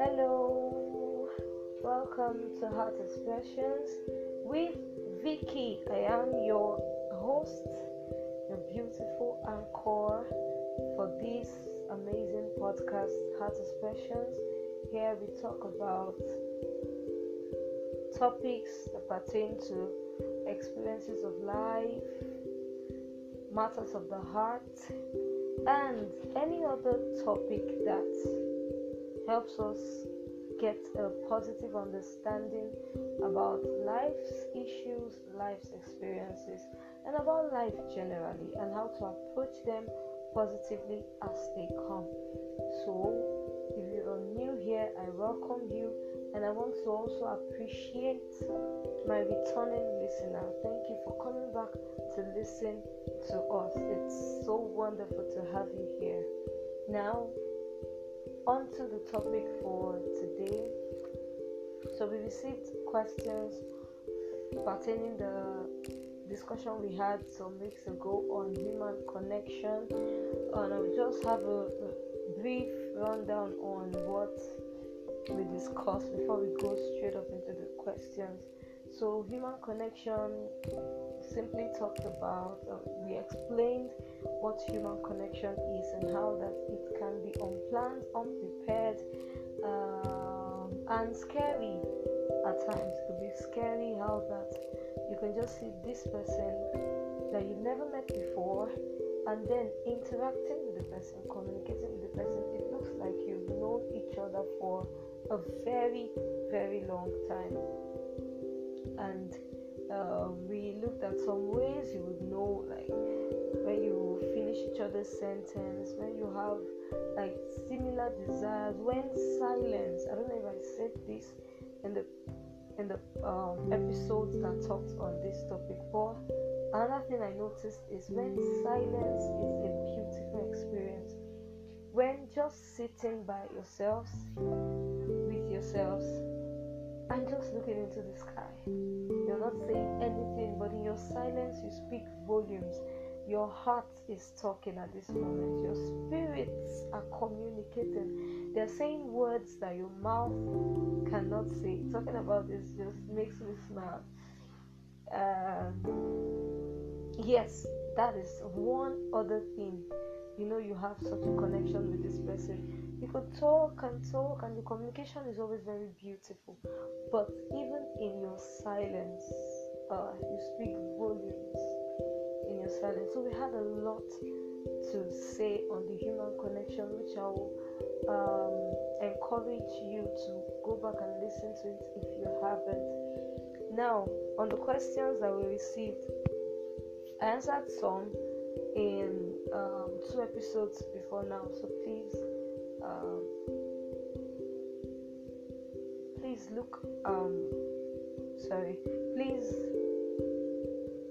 Hello, welcome to Heart Expressions with Vicky. I am your host, your beautiful anchor for this amazing podcast, Heart Expressions. Here we talk about topics that pertain to experiences of life, matters of the heart, and any other topic that helps us get a positive understanding about life's issues, life's experiences, and about life generally, and how to approach them positively as they come. So, if you are new here, I welcome you, and I want to also appreciate my returning listener. Thank you for coming back to listen to us. It's so wonderful to have you here. Now, on to the topic for today. So we received questions pertaining the discussion we had some weeks ago on human connection, and I will just have a, a brief rundown on what we discussed before we go straight up into the questions. So, human connection simply talked about, uh, we explained what human connection is and how that it can be unplanned, unprepared, um, and scary at times. It could be scary how that you can just see this person that you've never met before and then interacting with the person, communicating with the person. It looks like you've known each other for a very, very long time. And uh, we looked at some ways you would know like when you finish each other's sentence when you have like similar desires when silence i don't know if i said this in the in the um, episodes that talked on this topic but another thing i noticed is when silence is a beautiful experience. When just sitting by yourselves yourselves and just looking into the sky. You're not saying anything, but in your silence, you speak volumes. Your heart is talking at this moment. Your spirits are communicating. They're saying words that your mouth cannot say. Talking about this just makes me smile. Um, yes, that is one other thing. You know, you have such a connection with this person you could talk and talk and the communication is always very beautiful. But even in your silence uh, you speak volumes in your silence. So we had a lot to say on the human connection which i will um, encourage you to go back and listen to it if you haven't. Now on the questions that we received i answered some in um, two episodes before now so please um, please look um sorry please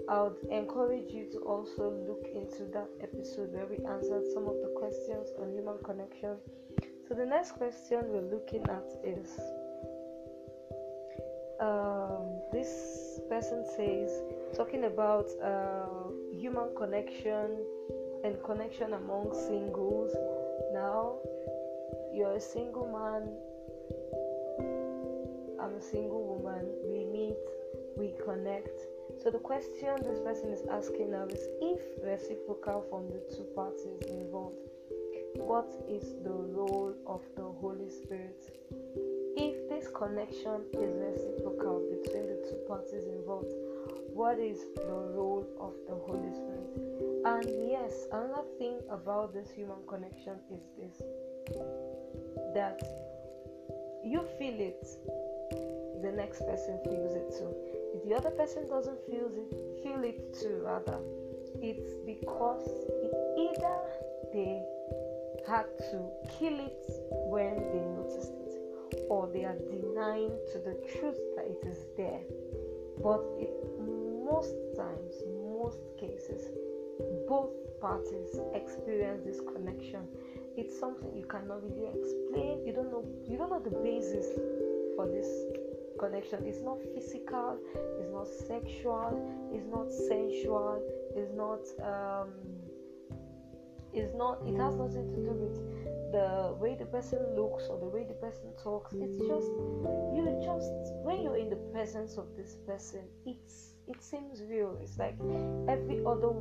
I would encourage you to also look into that episode where we answered some of the questions on human connection. So the next question we're looking at is um, this person says talking about uh, human connection and connection among singles. Now you're a single man, I'm a single woman, we meet, we connect. So the question this person is asking now is if reciprocal from the two parties involved, what is the role of the Holy Spirit? If this connection is reciprocal between the two parties involved, what is the role of the Holy Spirit? And yes, another thing about this human connection is this that you feel it, the next person feels it too. If the other person doesn't feel it, feel it too, rather, it's because it either they had to kill it when they noticed it, or they are denying to the truth that it is there. But it, most times, most cases, both parties experience this connection it's something you cannot really explain you don't know you don't know the basis for this connection it's not physical it's not sexual it's not sensual it's not um It's not. It has nothing to do with the way the person looks or the way the person talks. It's just you just when you're in the presence of this person, it's it seems real. It's like every other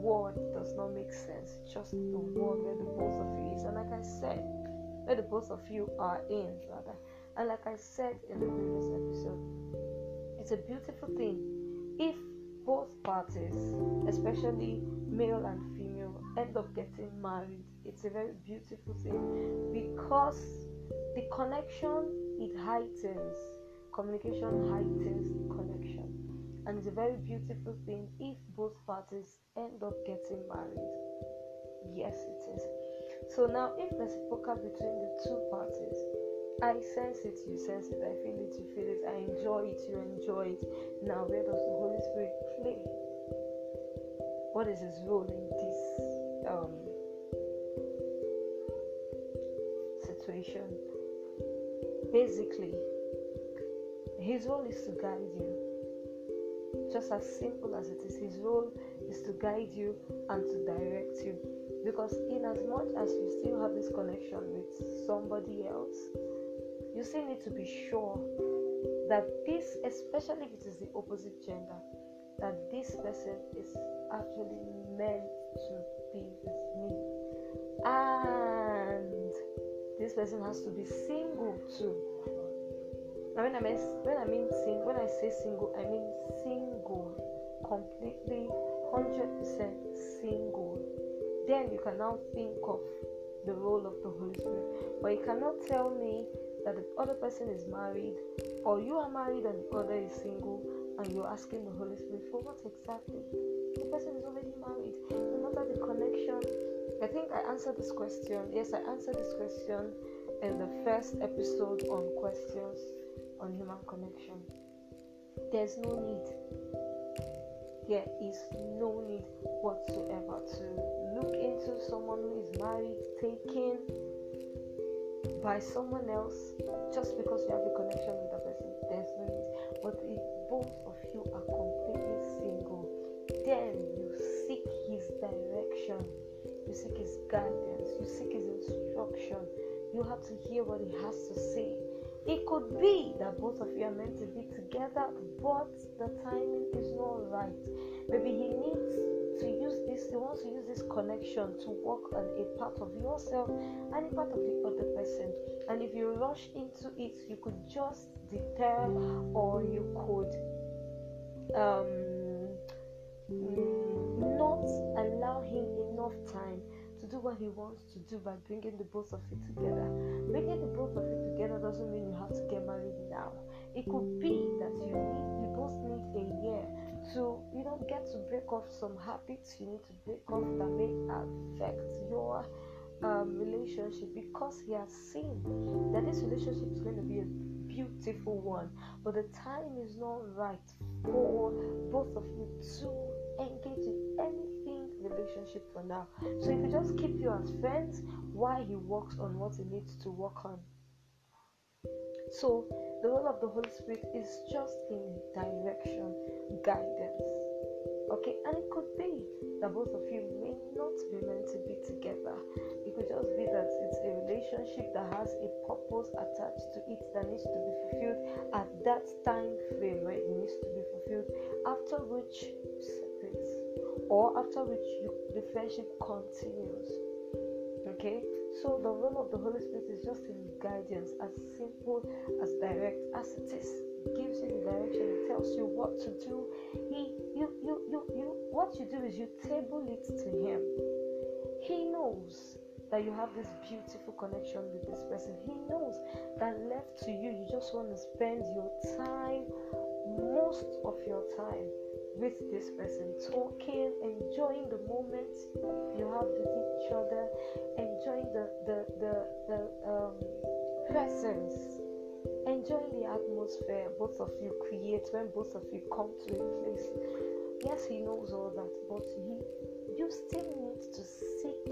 word does not make sense. Just the word where the both of you is. And like I said, where the both of you are in, rather. And like I said in the previous episode, it's a beautiful thing if both parties, especially male and female, end up getting married. It's a very beautiful thing because the connection it heightens, communication heightens the connection, and it's a very beautiful thing if both parties end up getting married. Yes, it is. So now, if there's a poker between the two parties, I sense it, you sense it, I feel it, you feel it, I enjoy it, you enjoy it. Now, where does the Holy Spirit play? What is his role in this um, situation? Basically, his role is to guide you. Just as simple as it is, his role is to guide you and to direct you. Because, in as much as you still have this connection with somebody else, you still need to be sure that this, especially if it is the opposite gender, that this person is actually meant to be with me. And this person has to be single too. Now when I mean when I mean sing when I say single, I mean single, completely hundred percent single. Then you can now think of the role of the Holy Spirit. But you cannot tell me that the other person is married or you are married and the other is single and you're asking the Holy Spirit for what exactly? The person is already married. No matter the connection. I think I answered this question. Yes, I answered this question in the first episode on questions on human connection. There's no need. There is no need whatsoever to look into someone who is married, taken by someone else just because you have a connection with the person. There's no need. But if both of you are completely single, then you seek his direction, you seek his guidance, you seek his instruction. You have to hear what he has to say. It could be that both of you are meant to be together, but the timing is not right. Maybe he needs to use this, he wants to use this connection to work on a part of yourself and a part of the other person. And if you rush into it, you could just deter or you could um, not allow him enough time do what he wants to do by bringing the both of you together. Bringing the both of you together doesn't mean you have to get married now. It could be that you need, you both need a year to, you know, get to break off some habits you need to break off that may affect your um, relationship because he has seen that this relationship is going to be a beautiful one, but the time is not right for both of you to engage in anything relationship for now. So if you just keep you as friends while he works on what he needs to work on. So the role of the Holy Spirit is just in direction, guidance. Okay, and it could be that both of you may not be meant to be together. It could just be that it's a relationship that has a purpose attached to it that needs to be fulfilled at that time frame where it needs to be fulfilled, after which you separate, or after which you, the friendship continues. Okay, so the role of the Holy Spirit is just in guidance, as simple, as direct as it is gives you the direction, He tells you what to do. He you you you you what you do is you table it to him. He knows that you have this beautiful connection with this person. He knows that left to you, you just want to spend your time, most of your time with this person, talking, enjoying the moment you have with each other, enjoying the the the, the um, presence enjoying the atmosphere both of you create when both of you come to a place. Yes, he knows all that, but he you still need to seek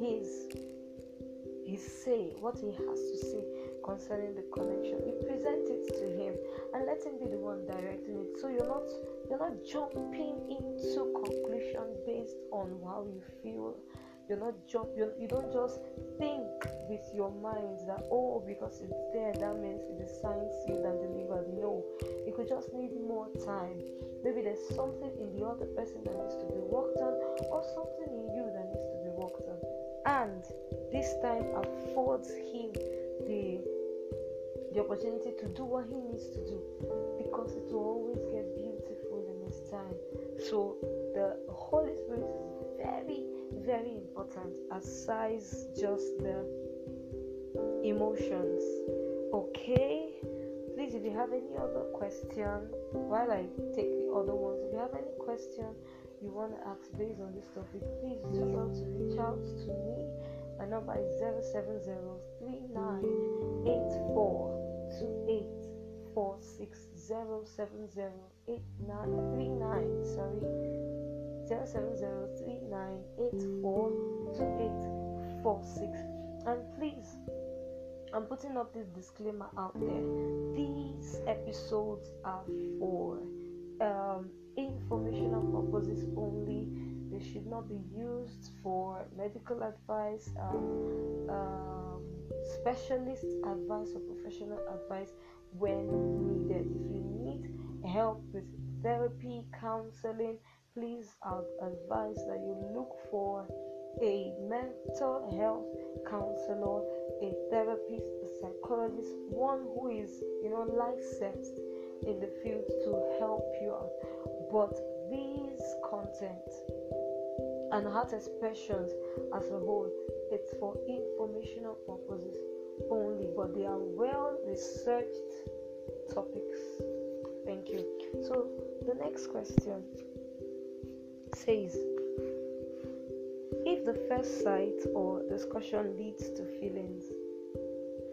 his his say, what he has to say concerning the connection. You present it to him and let him be the one directing it. So you're not you're not jumping into conclusion based on how you feel. You're not jump you're, you don't just think with your mind that oh because it's there that means it is signed sealed and delivered. No you could just need more time. Maybe there's something in the other person that needs to be worked on or something in you that needs to be worked on. And this time affords him the opportunity to do what he needs to do because it will always get beautiful in his time. So the holy spirit is very very important aside just the emotions. Okay? Please if you have any other question while i take the other ones if you have any question you want to ask based on this topic please do well to reach out to me. My number is 070398460708939 sorry 07039842846 and please I'm putting up this disclaimer out there. These episodes are for um, informational purposes only. They should not be used for medical advice, um, um, specialist advice, or professional advice when needed. If you need help with therapy, counseling, please advise that you look for a mental health counselor, a therapist, a psychologist, one who is, you know, licensed in the field to help you out. But these content and heart expressions as a whole, it's for informational purposes only, but they are well researched topics. Thank you. So the next question says if the first sight or discussion leads to feelings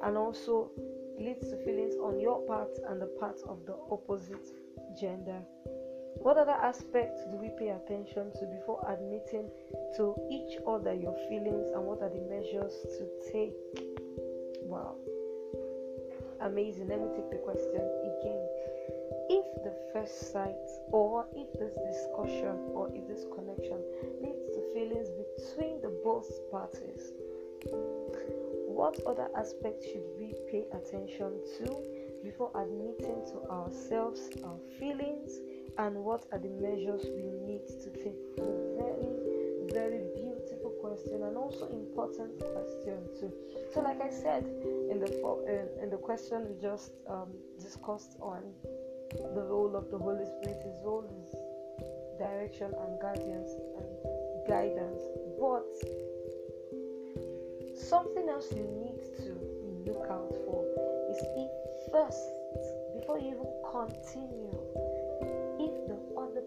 and also leads to feelings on your part and the part of the opposite gender what other aspects do we pay attention to before admitting to each other your feelings and what are the measures to take? Wow. Amazing. Let me take the question again. If the first sight or if this discussion or if this connection leads to feelings between the both parties what other aspects should we pay attention to before admitting to ourselves our feelings and what are the measures we need to take A very very beautiful question and also important question too so like i said in the in, the question we just um, discussed on the role of the Holy Spirit. His role is direction and guidance and guidance. But something else you need to look out for is if first, before you even continue,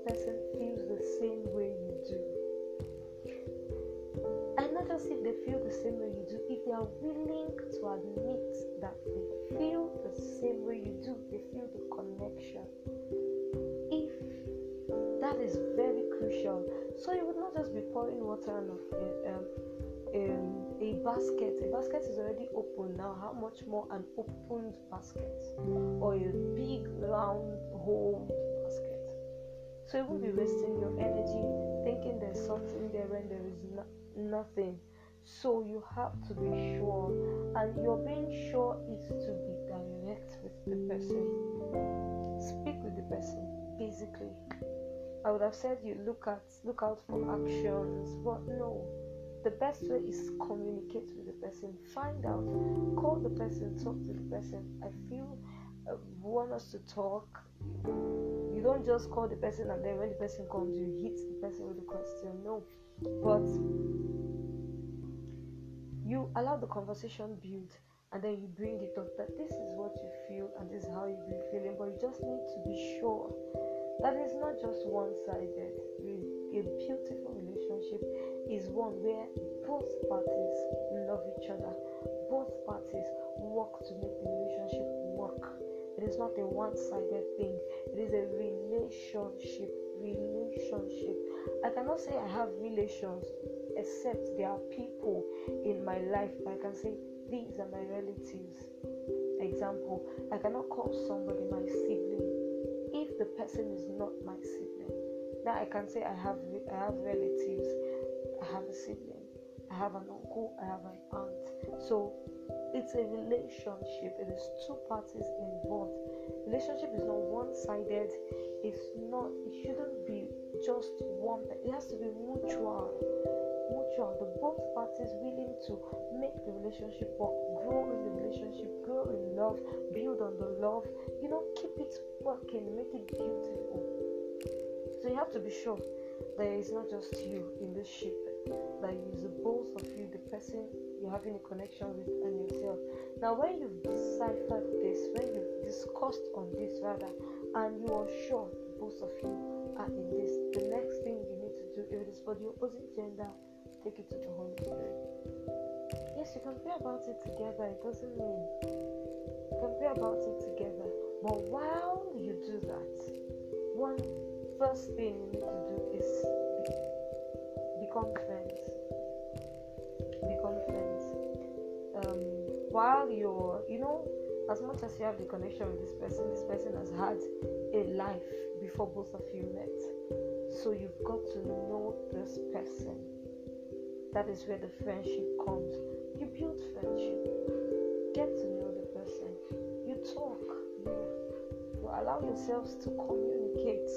person feels the same way you do. And not just if they feel the same way you do, if they are willing to admit that they feel the same way you do, they feel the connection. If that is very crucial, so you would not just be pouring water in a, um, in a basket. A basket is already open now. How much more an opened basket or a big round hole? So you won't be wasting your energy thinking there's something there when there is no- nothing. So you have to be sure, and your being sure is to be direct with the person. Speak with the person, basically. I would have said you look at look out for actions, but no. The best way is communicate with the person. Find out, call the person, talk to the person. I feel uh, want us to talk. You don't just call the person and then when the person comes, you hit the person with a question. No, but you allow the conversation build and then you bring it up that this is what you feel and this is how you've been feeling but you just need to be sure that it's not just one-sided. A beautiful relationship is one where both parties love each other. Both parties work to make the relationship work it is not a one-sided thing it is a relationship relationship i cannot say i have relations except there are people in my life I can say these are my relatives. Example, I cannot call somebody my sibling if the person is not my sibling. Now I can say I have I have relatives, I have a sibling, I have an uncle, I have an aunt. So it's a relationship. It is two parties involved. Relationship is not one-sided. It's not. It shouldn't be just one. It has to be mutual. Mutual. The both parties willing to make the relationship work, grow in the relationship, grow in love, build on the love. You know, keep it working, make it beautiful. So you have to be sure that it's not just you in the ship. That the both of you, the person you're having a connection with and yourself. Now, when you've deciphered this, when you've discussed on this rather, and you are sure both of you are in this, the next thing you need to do, if it is for the opposite gender, take it to the Holy Spirit. Yes, you can pray about it together. It doesn't mean you can pray about it together. But while you do that, one first thing you need to do is while you're, you know, as much as you have the connection with this person, this person has had a life before both of you met. So you've got to know this person. That is where the friendship comes. You build friendship. Get to know the person. You talk. You, allow yourselves to communicate.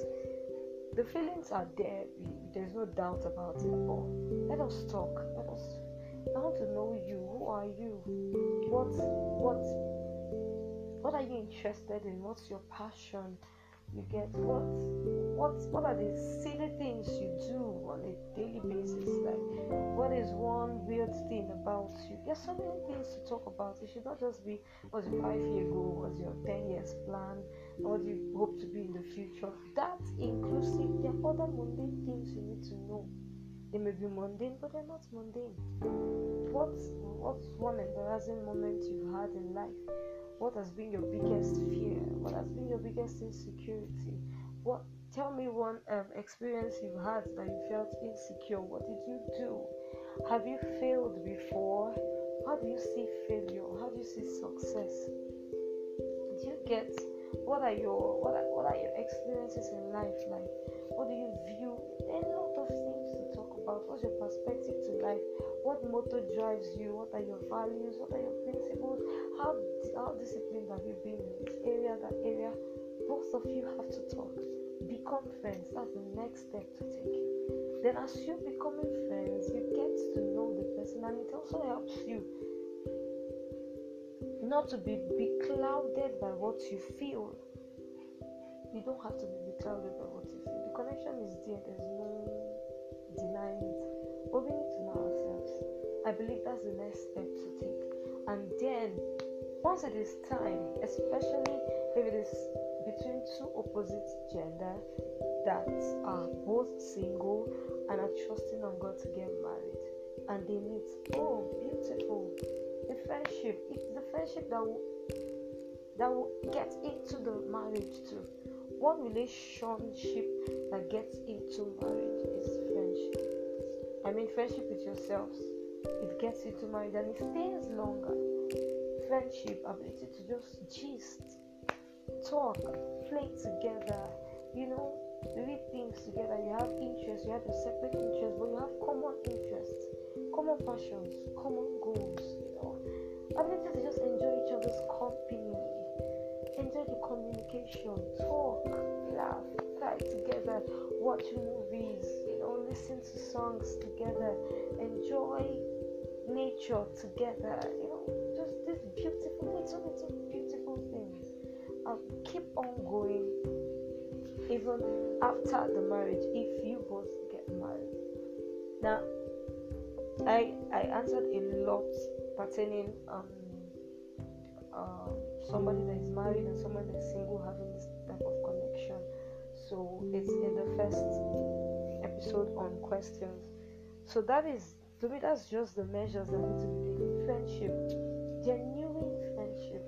The feelings are there. There's no doubt about it. But let us talk. Let us. I want to know you. Who are you? What? What? What are you interested in? What's your passion? you get what what what are the silly things you do on a daily basis like what is one weird thing about you there's so many things to talk about it should not just be what's your five year goal what's your 10 years plan what do you hope to be in the future that's inclusive there are other mundane things you need to know they may be mundane but they're not mundane what's what's one embarrassing moment you've had in life what has been your biggest fear? What has been your biggest insecurity? What tell me one um, experience you've had that you felt insecure. What did you do? Have you failed before? How do you see failure? How do you see success? Do you get what are your what are, what are your experiences in life like? What do you view? About. What's your perspective to life? What motto drives you? What are your values? What are your principles? How how disciplined have you been in this area, that area? Both of you have to talk. Become friends. That's the next step to take. Then, as you becoming friends, you get to know the person, and it also helps you not to be beclouded by what you feel. You don't have to be beclouded by what you feel. The connection is there. There's no denying it. We need to know ourselves. I believe that's the next step to take. And then, once it is time, especially if it is between two opposite gender that are both single and are trusting on God to get married, and they meet, oh, beautiful, the friendship. It's the friendship that will that will get into the marriage too. One relationship that gets into marriage is. I mean, friendship with yourselves. It gets you to marriage and it stays longer. Friendship, ability to just gist, talk, play together, you know, read things together. You have interests, you have your separate interests, but you have common interests, common passions, common goals, you know. Ability to just enjoy each other's company, enjoy the communication, talk, laugh, cry together, watch movies, listen to songs together, enjoy nature together. You know, just these beautiful, little, little, beautiful things. Um, keep on going even after the marriage if you both get married. Now, I I answered a lot pertaining um, um somebody that is married and somebody that is single having this type of connection. So it's in the first episode on questions. So that is to me that's just the measures that need to be taken. Friendship, genuine friendship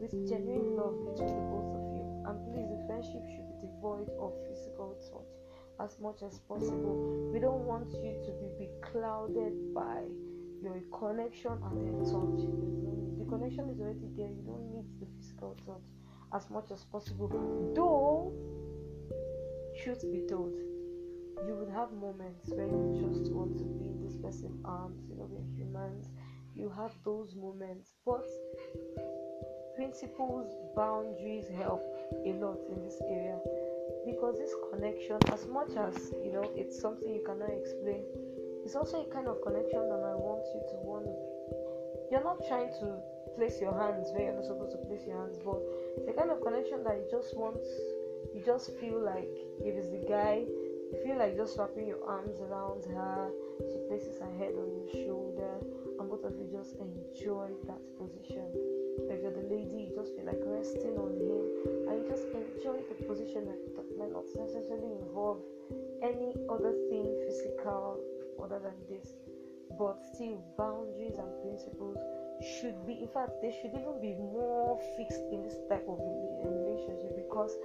with genuine love between the both of you. And please the friendship should be devoid of physical touch as much as possible. We don't want you to be beclouded by your connection and then touch. The connection is already there, you don't need the physical touch. as much as possible. Though, truth be told, you would have moments where you just want to be in this person's arms, you know, we're humans. You have those moments, but principles, boundaries help a lot in this area because this connection, as much as you know, it's something you cannot explain, it's also a kind of connection that I want you to want. You're not trying to place your hands where you're not supposed to place your hands, but it's a kind of connection that you just want. You just feel like if it's the guy, you feel like just wrapping your arms around her. She places her head on your shoulder, and both of you just enjoy that position if you're the lady, you just feel like resting on him and you just enjoy the position that, might not necessarily involve any other thing physical other than this. But still, boundaries and principles should be, in fact, they should even be more fixed in this type of relationship because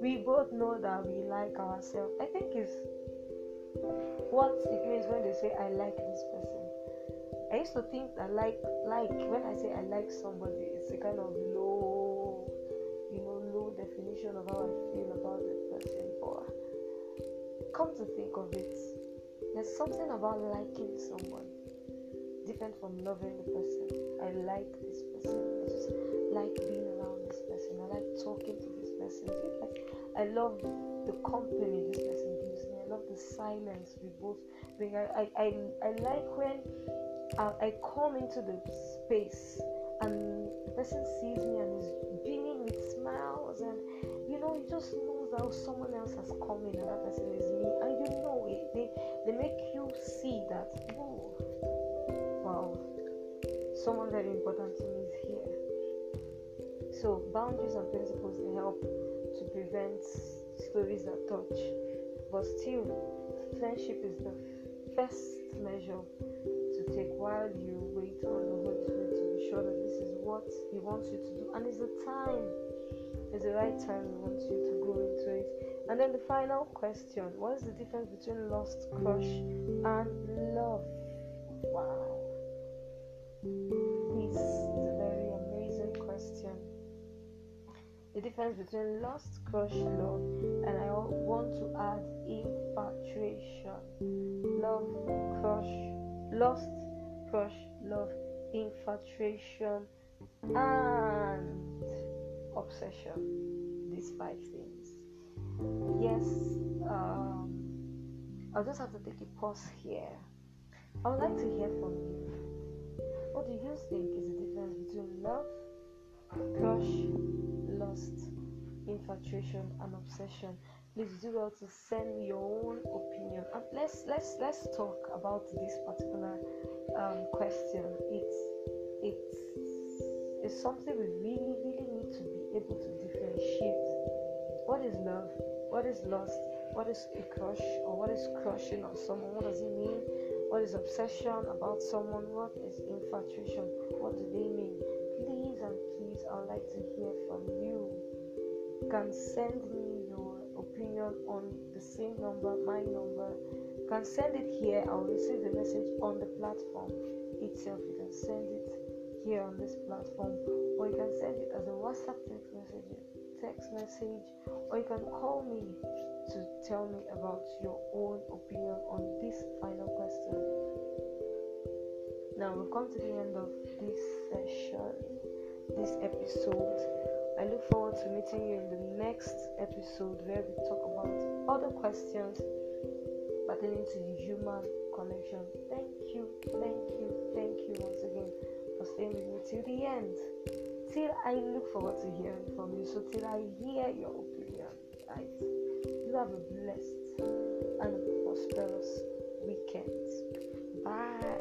we both know that we like ourselves. I think it's what it means when they say, I like this person. I used to think that like like when I say I like somebody, it's a kind of low, you know, low definition of how I feel about the person. But come to think of it, there's something about liking someone different from loving the person. Like this person. I just like being around this person. I like talking to this person. I love the company this person gives me. I love the silence we both bring. I, I, I, like when I, I come into the space and the person sees me and is beaming with smiles and you know you just know that someone else has come in and that person is me and you know it they they make you see that oh someone very important to me is here so boundaries and principles help to prevent stories that touch but still friendship is the first measure to take while you wait on the Holy Spirit to be sure that this is what He wants you to do, and it's the time, it's the right time He wants you to go into it. And then the final question: What is the difference between lust, crush, and love? Wow, difference between lust, crush, love, and I want to add infatuation, love, crush lust, crush, love, infatuation, and obsession. These five things. Yes, um, I'll just have to take a pause here. I would like to hear from you. What do you think is the difference between love, crush, infatuation, and obsession? please do well to send your own opinion. And let's let's let's talk about this particular um, question. It's it's it's something we really really need to be able to differentiate. What is love? What is lust? What is a crush? Or what is crushing on someone? What does it mean? What is obsession about someone? What is infatuation? What do they mean? Please and please i would like to hear from you can send me your opinion on the same number, my number, you can send it here. I'll receive the message on the platform itself. You can send it here on this platform, or you can send it as a WhatsApp text message, text message, or you can call me to tell me about your own opinion on this final question. Now we've come to the end of this session, this episode. I look forward to meeting you in the next episode where we talk about other questions pertaining to human connection. Thank you, thank you, thank you once again for staying with me till the end. Till I look forward to hearing from you. So till I hear your opinion, guys, you have a blessed and prosperous weekend. Bye.